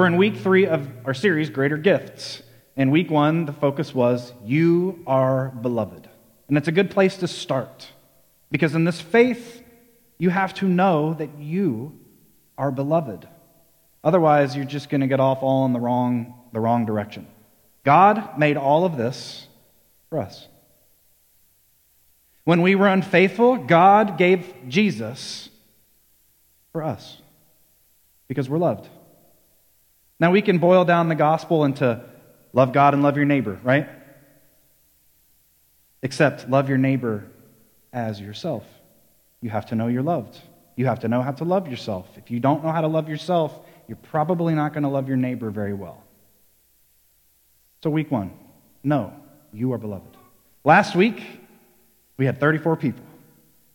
we're in week three of our series, Greater Gifts. In week one, the focus was, You are beloved. And it's a good place to start. Because in this faith, you have to know that you are beloved. Otherwise, you're just going to get off all in the wrong, the wrong direction. God made all of this for us. When we were unfaithful, God gave Jesus for us because we're loved. Now, we can boil down the gospel into love God and love your neighbor, right? Except love your neighbor as yourself. You have to know you're loved. You have to know how to love yourself. If you don't know how to love yourself, you're probably not going to love your neighbor very well. So, week one, no, you are beloved. Last week, we had 34 people.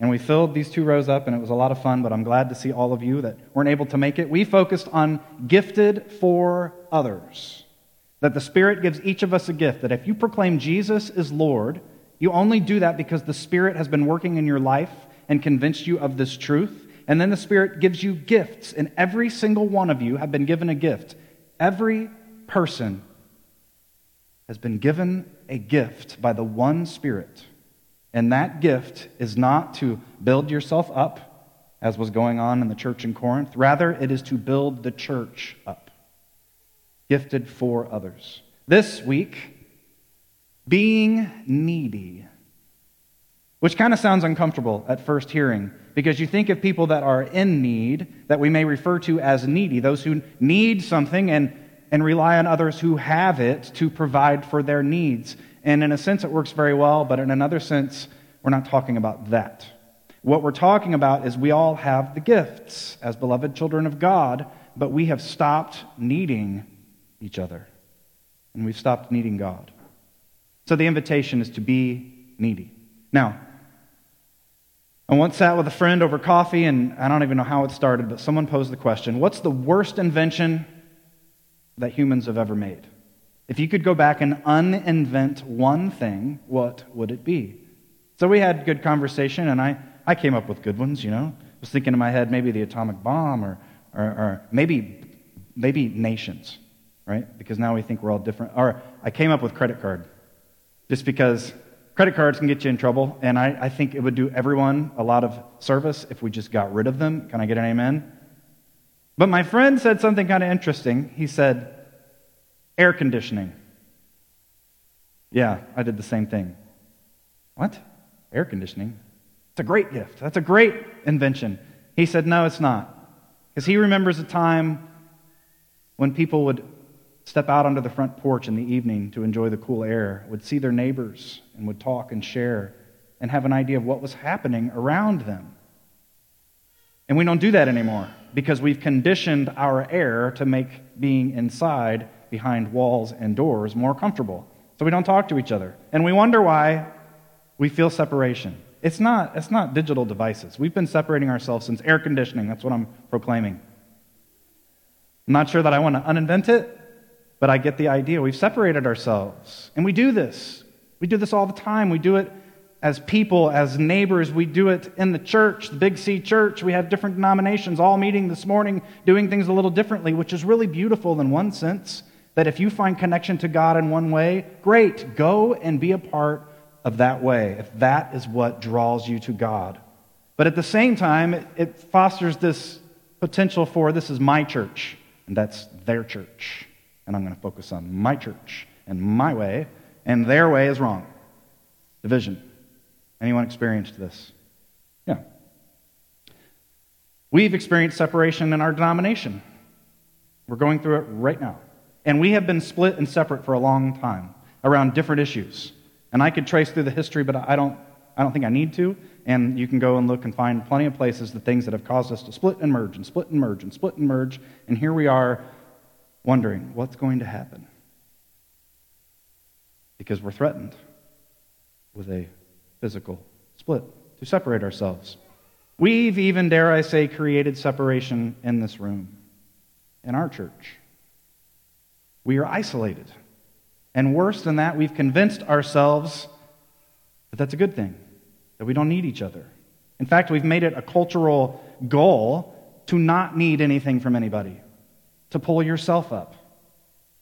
And we filled these two rows up, and it was a lot of fun, but I'm glad to see all of you that weren't able to make it. We focused on gifted for others. That the Spirit gives each of us a gift, that if you proclaim Jesus is Lord, you only do that because the Spirit has been working in your life and convinced you of this truth. And then the Spirit gives you gifts, and every single one of you have been given a gift. Every person has been given a gift by the one Spirit. And that gift is not to build yourself up, as was going on in the church in Corinth. Rather, it is to build the church up, gifted for others. This week, being needy, which kind of sounds uncomfortable at first hearing, because you think of people that are in need, that we may refer to as needy, those who need something and, and rely on others who have it to provide for their needs. And in a sense, it works very well, but in another sense, we're not talking about that. What we're talking about is we all have the gifts as beloved children of God, but we have stopped needing each other. And we've stopped needing God. So the invitation is to be needy. Now, I once sat with a friend over coffee, and I don't even know how it started, but someone posed the question What's the worst invention that humans have ever made? If you could go back and uninvent one thing, what would it be? So we had good conversation, and I, I came up with good ones, you know. I was thinking in my head maybe the atomic bomb or, or, or maybe, maybe nations, right? Because now we think we're all different. Or I came up with credit card, just because credit cards can get you in trouble, and I, I think it would do everyone a lot of service if we just got rid of them. Can I get an amen? But my friend said something kind of interesting. He said, Air conditioning. Yeah, I did the same thing. What? Air conditioning? It's a great gift. That's a great invention. He said, No, it's not. Because he remembers a time when people would step out onto the front porch in the evening to enjoy the cool air, would see their neighbors, and would talk and share and have an idea of what was happening around them. And we don't do that anymore because we've conditioned our air to make being inside behind walls and doors more comfortable. So we don't talk to each other. And we wonder why we feel separation. It's not, it's not digital devices. We've been separating ourselves since air conditioning. That's what I'm proclaiming. I'm not sure that I want to uninvent it, but I get the idea. We've separated ourselves. And we do this. We do this all the time. We do it as people, as neighbors. We do it in the church, the Big C church. We have different denominations all meeting this morning, doing things a little differently, which is really beautiful in one sense. That if you find connection to God in one way, great, go and be a part of that way, if that is what draws you to God. But at the same time, it fosters this potential for this is my church, and that's their church. And I'm going to focus on my church and my way, and their way is wrong. Division. Anyone experienced this? Yeah. We've experienced separation in our denomination. We're going through it right now. And we have been split and separate for a long time around different issues. And I could trace through the history, but I don't, I don't think I need to. And you can go and look and find plenty of places the things that have caused us to split and merge and split and merge and split and merge. And here we are wondering what's going to happen. Because we're threatened with a physical split to separate ourselves. We've even, dare I say, created separation in this room, in our church we are isolated. And worse than that, we've convinced ourselves that that's a good thing, that we don't need each other. In fact, we've made it a cultural goal to not need anything from anybody, to pull yourself up,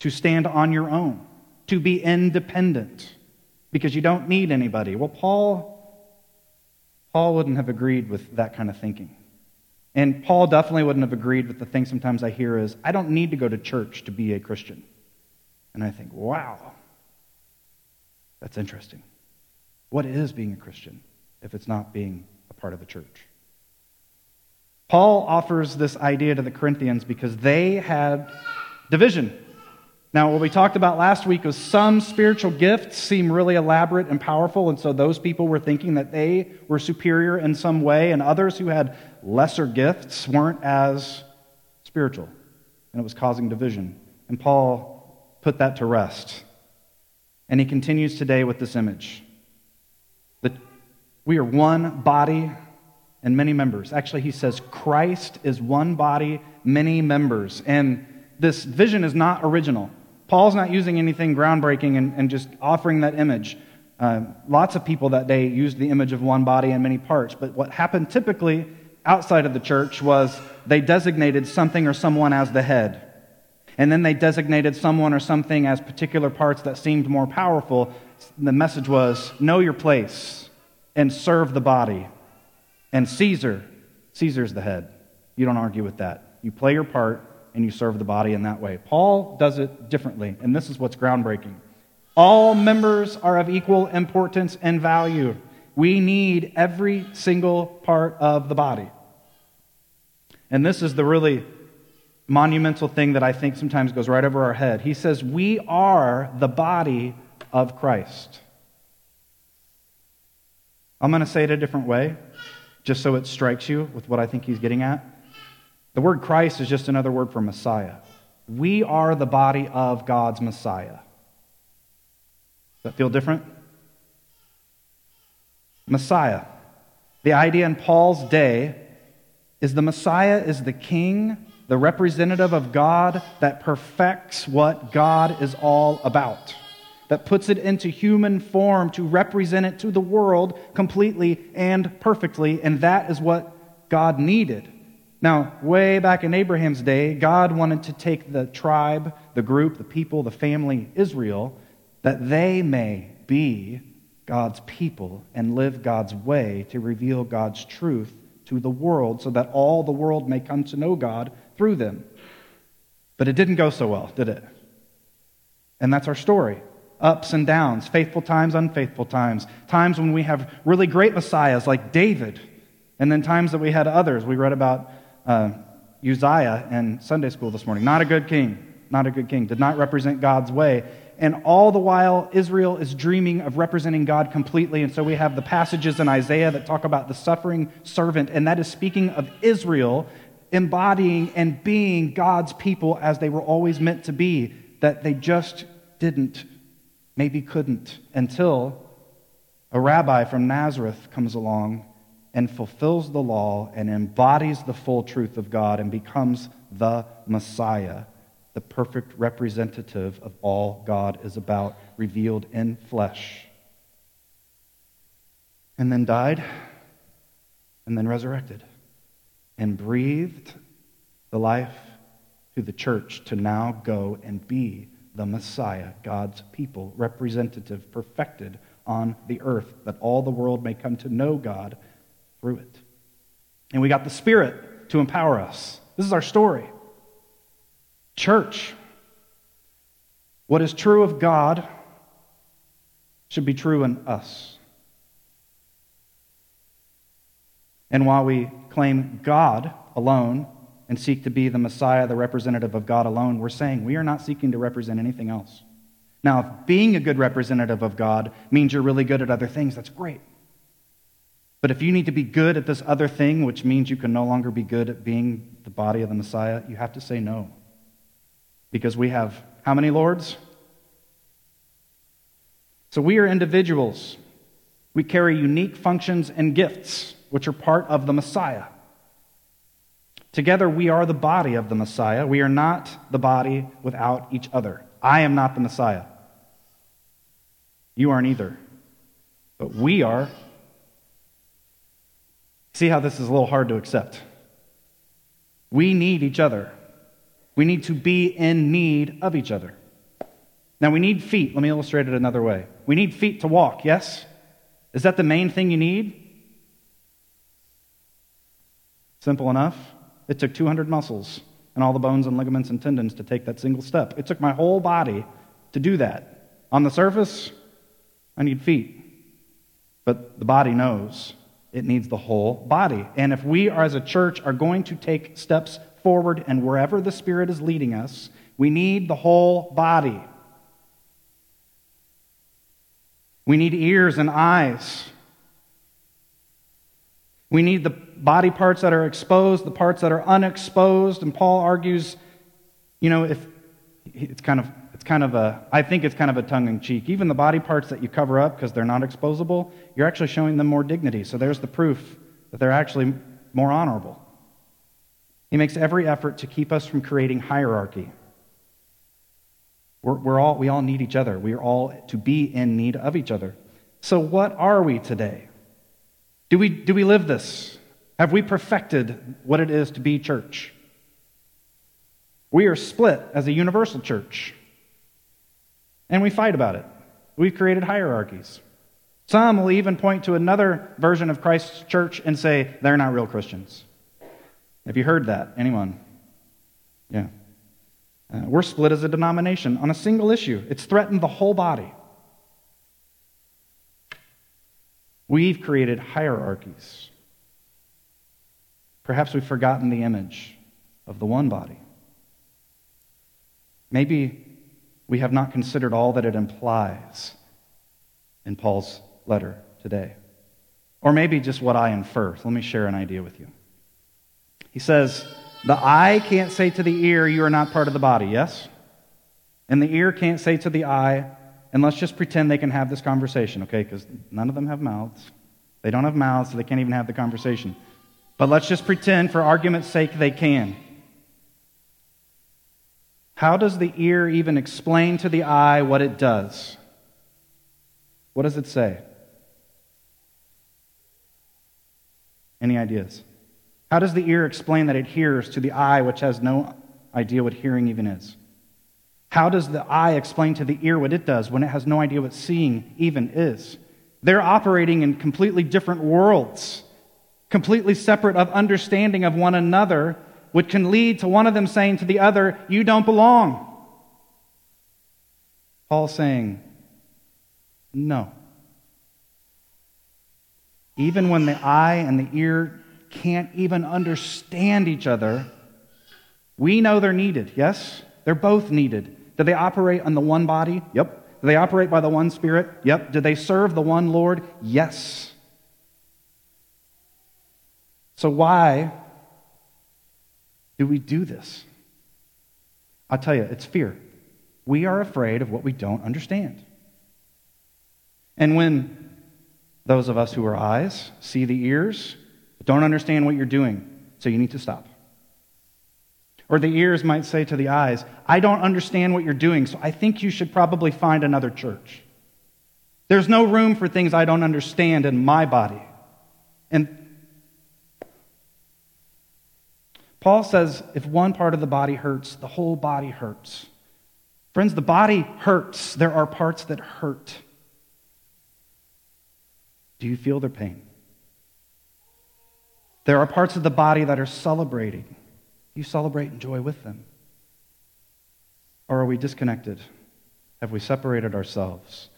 to stand on your own, to be independent, because you don't need anybody. Well, Paul, Paul wouldn't have agreed with that kind of thinking. And Paul definitely wouldn't have agreed with the thing sometimes I hear is, I don't need to go to church to be a Christian. And I think, wow, that's interesting. What is being a Christian if it's not being a part of a church? Paul offers this idea to the Corinthians because they had division. Now, what we talked about last week was some spiritual gifts seem really elaborate and powerful, and so those people were thinking that they were superior in some way, and others who had lesser gifts weren't as spiritual, and it was causing division. And Paul put that to rest. And he continues today with this image that we are one body and many members. Actually, he says Christ is one body, many members. And this vision is not original. Paul's not using anything groundbreaking and, and just offering that image. Uh, lots of people that day used the image of one body and many parts. But what happened typically outside of the church was they designated something or someone as the head. And then they designated someone or something as particular parts that seemed more powerful. The message was know your place and serve the body. And Caesar, Caesar's the head. You don't argue with that. You play your part and you serve the body in that way. Paul does it differently, and this is what's groundbreaking. All members are of equal importance and value. We need every single part of the body. And this is the really monumental thing that I think sometimes goes right over our head. He says, We are the body of Christ. I'm going to say it a different way, just so it strikes you with what I think he's getting at. The word Christ is just another word for Messiah. We are the body of God's Messiah. Does that feel different? Messiah. The idea in Paul's day is the Messiah is the king, the representative of God that perfects what God is all about, that puts it into human form to represent it to the world completely and perfectly, and that is what God needed. Now, way back in Abraham's day, God wanted to take the tribe, the group, the people, the family, Israel, that they may be God's people and live God's way to reveal God's truth to the world so that all the world may come to know God through them. But it didn't go so well, did it? And that's our story ups and downs, faithful times, unfaithful times, times when we have really great messiahs like David, and then times that we had others. We read about uh, Uzziah in Sunday school this morning. Not a good king. Not a good king. Did not represent God's way. And all the while, Israel is dreaming of representing God completely. And so we have the passages in Isaiah that talk about the suffering servant, and that is speaking of Israel embodying and being God's people as they were always meant to be, that they just didn't, maybe couldn't, until a rabbi from Nazareth comes along and fulfills the law and embodies the full truth of God and becomes the Messiah, the perfect representative of all God is about, revealed in flesh. And then died, and then resurrected, and breathed the life to the church to now go and be the Messiah, God's people, representative, perfected on the earth, that all the world may come to know God through it. And we got the Spirit to empower us. This is our story. Church, what is true of God should be true in us. And while we claim God alone and seek to be the Messiah, the representative of God alone, we're saying we are not seeking to represent anything else. Now, if being a good representative of God means you're really good at other things, that's great. But if you need to be good at this other thing, which means you can no longer be good at being the body of the Messiah, you have to say no. Because we have how many lords? So we are individuals. We carry unique functions and gifts, which are part of the Messiah. Together, we are the body of the Messiah. We are not the body without each other. I am not the Messiah. You aren't either. But we are See how this is a little hard to accept. We need each other. We need to be in need of each other. Now, we need feet. Let me illustrate it another way. We need feet to walk, yes? Is that the main thing you need? Simple enough. It took 200 muscles and all the bones and ligaments and tendons to take that single step. It took my whole body to do that. On the surface, I need feet. But the body knows it needs the whole body. And if we as a church are going to take steps forward and wherever the Spirit is leading us, we need the whole body. We need ears and eyes. We need the body parts that are exposed, the parts that are unexposed. And Paul argues, you know, if it's kind of it's kind of a I think it's kind of a tongue in cheek. Even the body parts that you cover up because they're not exposable, you're actually showing them more dignity. So there's the proof that they're actually more honorable. He makes every effort to keep us from creating hierarchy. We're, we're all, we all need each other. We are all to be in need of each other. So, what are we today? Do we, do we live this? Have we perfected what it is to be church? We are split as a universal church, and we fight about it. We've created hierarchies. Some will even point to another version of Christ's church and say they're not real Christians. Have you heard that? Anyone? Yeah. Uh, we're split as a denomination on a single issue. It's threatened the whole body. We've created hierarchies. Perhaps we've forgotten the image of the one body. Maybe we have not considered all that it implies in Paul's letter today. Or maybe just what I infer. Let me share an idea with you. He says, the eye can't say to the ear, You are not part of the body, yes? And the ear can't say to the eye, and let's just pretend they can have this conversation, okay? Because none of them have mouths. They don't have mouths, so they can't even have the conversation. But let's just pretend, for argument's sake, they can. How does the ear even explain to the eye what it does? What does it say? Any ideas? How does the ear explain that it hears to the eye, which has no idea what hearing even is? How does the eye explain to the ear what it does when it has no idea what seeing even is? They're operating in completely different worlds, completely separate of understanding of one another, which can lead to one of them saying to the other, You don't belong. Paul saying, No. Even when the eye and the ear can't even understand each other, we know they're needed, yes? They're both needed. Do they operate on the one body? Yep. Do they operate by the one Spirit? Yep. Do they serve the one Lord? Yes. So, why do we do this? I'll tell you, it's fear. We are afraid of what we don't understand. And when those of us who are eyes see the ears, don't understand what you're doing, so you need to stop. Or the ears might say to the eyes, I don't understand what you're doing, so I think you should probably find another church. There's no room for things I don't understand in my body. And Paul says if one part of the body hurts, the whole body hurts. Friends, the body hurts. There are parts that hurt. Do you feel their pain? There are parts of the body that are celebrating. You celebrate and joy with them. Or are we disconnected? Have we separated ourselves?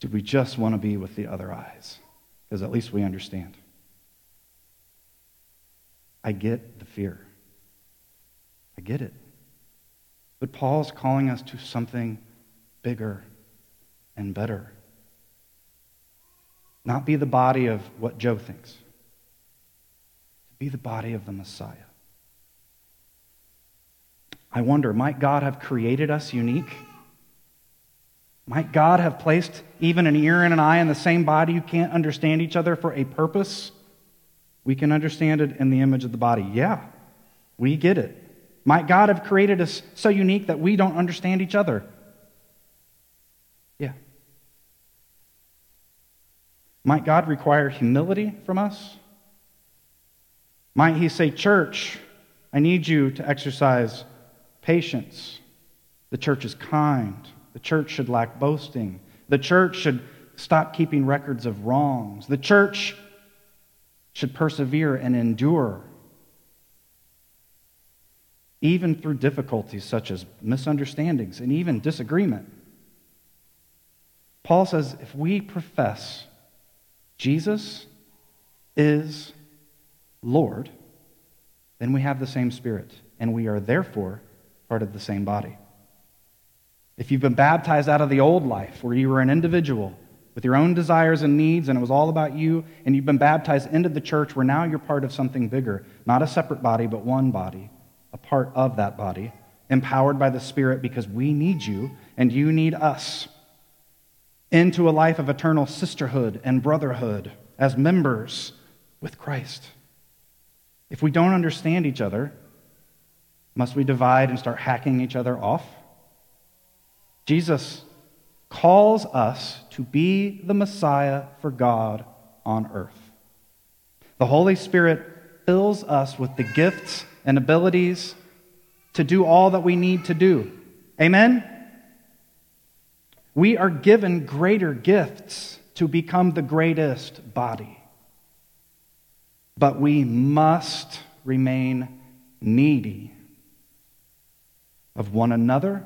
Do we just want to be with the other eyes? Because at least we understand. I get the fear. I get it. But Paul's calling us to something bigger and better. Not be the body of what Joe thinks to be the body of the Messiah. I wonder, might God have created us unique? Might God have placed even an ear and an eye in the same body who can't understand each other for a purpose? We can understand it in the image of the body. Yeah, we get it. Might God have created us so unique that we don't understand each other? Yeah. Might God require humility from us? Might he say, Church, I need you to exercise patience. The church is kind. The church should lack boasting. The church should stop keeping records of wrongs. The church should persevere and endure, even through difficulties such as misunderstandings and even disagreement. Paul says if we profess Jesus is Lord, then we have the same Spirit, and we are therefore part of the same body. If you've been baptized out of the old life, where you were an individual with your own desires and needs, and it was all about you, and you've been baptized into the church, where now you're part of something bigger, not a separate body, but one body, a part of that body, empowered by the Spirit because we need you and you need us, into a life of eternal sisterhood and brotherhood as members with Christ. If we don't understand each other, must we divide and start hacking each other off? Jesus calls us to be the Messiah for God on earth. The Holy Spirit fills us with the gifts and abilities to do all that we need to do. Amen? We are given greater gifts to become the greatest body. But we must remain needy of one another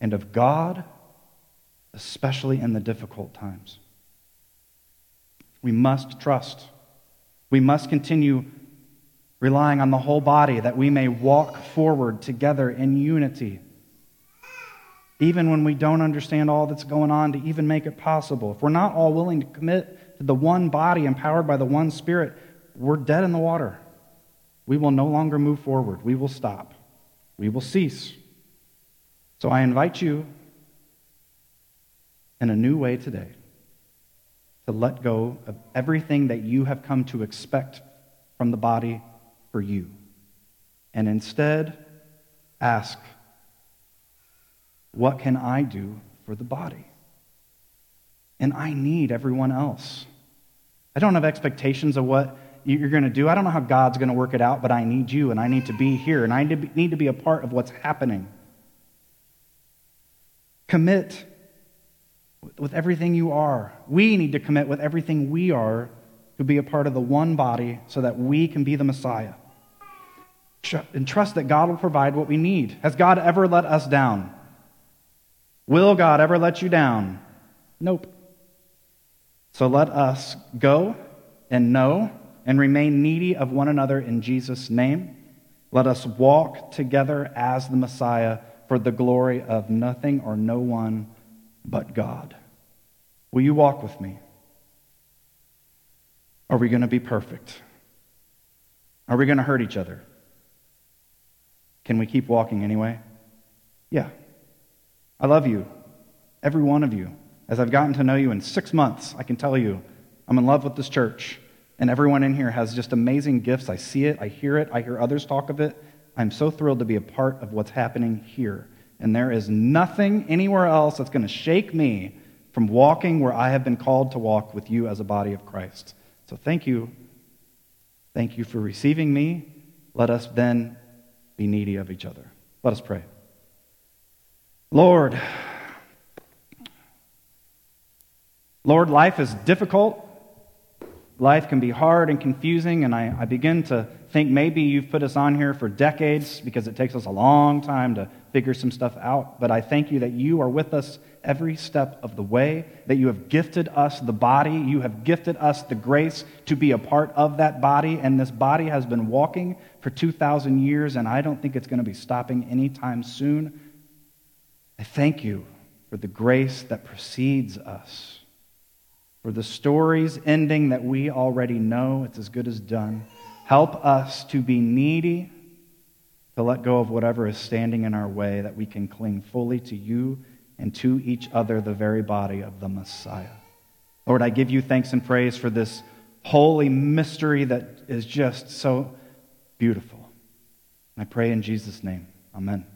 and of God, especially in the difficult times. We must trust. We must continue relying on the whole body that we may walk forward together in unity. Even when we don't understand all that's going on, to even make it possible. If we're not all willing to commit to the one body empowered by the one spirit, we're dead in the water. We will no longer move forward. We will stop. We will cease. So I invite you in a new way today to let go of everything that you have come to expect from the body for you. And instead, ask, What can I do for the body? And I need everyone else. I don't have expectations of what you're going to do. I don't know how God's going to work it out, but I need you and I need to be here and I need to be a part of what's happening. Commit with everything you are. We need to commit with everything we are to be a part of the one body so that we can be the Messiah. And trust that God will provide what we need. Has God ever let us down? Will God ever let you down? Nope. So let us go and know and remain needy of one another in Jesus' name. Let us walk together as the Messiah for the glory of nothing or no one but God. Will you walk with me? Are we going to be perfect? Are we going to hurt each other? Can we keep walking anyway? Yeah. I love you, every one of you. As I've gotten to know you in six months, I can tell you I'm in love with this church. And everyone in here has just amazing gifts. I see it, I hear it, I hear others talk of it. I'm so thrilled to be a part of what's happening here. And there is nothing anywhere else that's going to shake me from walking where I have been called to walk with you as a body of Christ. So thank you. Thank you for receiving me. Let us then be needy of each other. Let us pray. Lord, Lord, life is difficult life can be hard and confusing, and I, I, begin to think maybe you've put us on here for decades because it takes us a long time to figure some stuff out. But I thank you that you are with us every step of the way, that you have gifted us the body, you have gifted us the grace to be a part of that body, and this body has been walking for 2,000 years, and I don't think it's going to be stopping anytime soon. I thank you for the grace that precedes us for the story's ending that we already know. It's as good as done. Help us to be needy, to let go of whatever is standing in our way, that we can cling fully to you and to each other, the very body of the Messiah. Lord, I give you thanks and praise for this holy mystery that is just so beautiful. I pray in Jesus' name. Amen.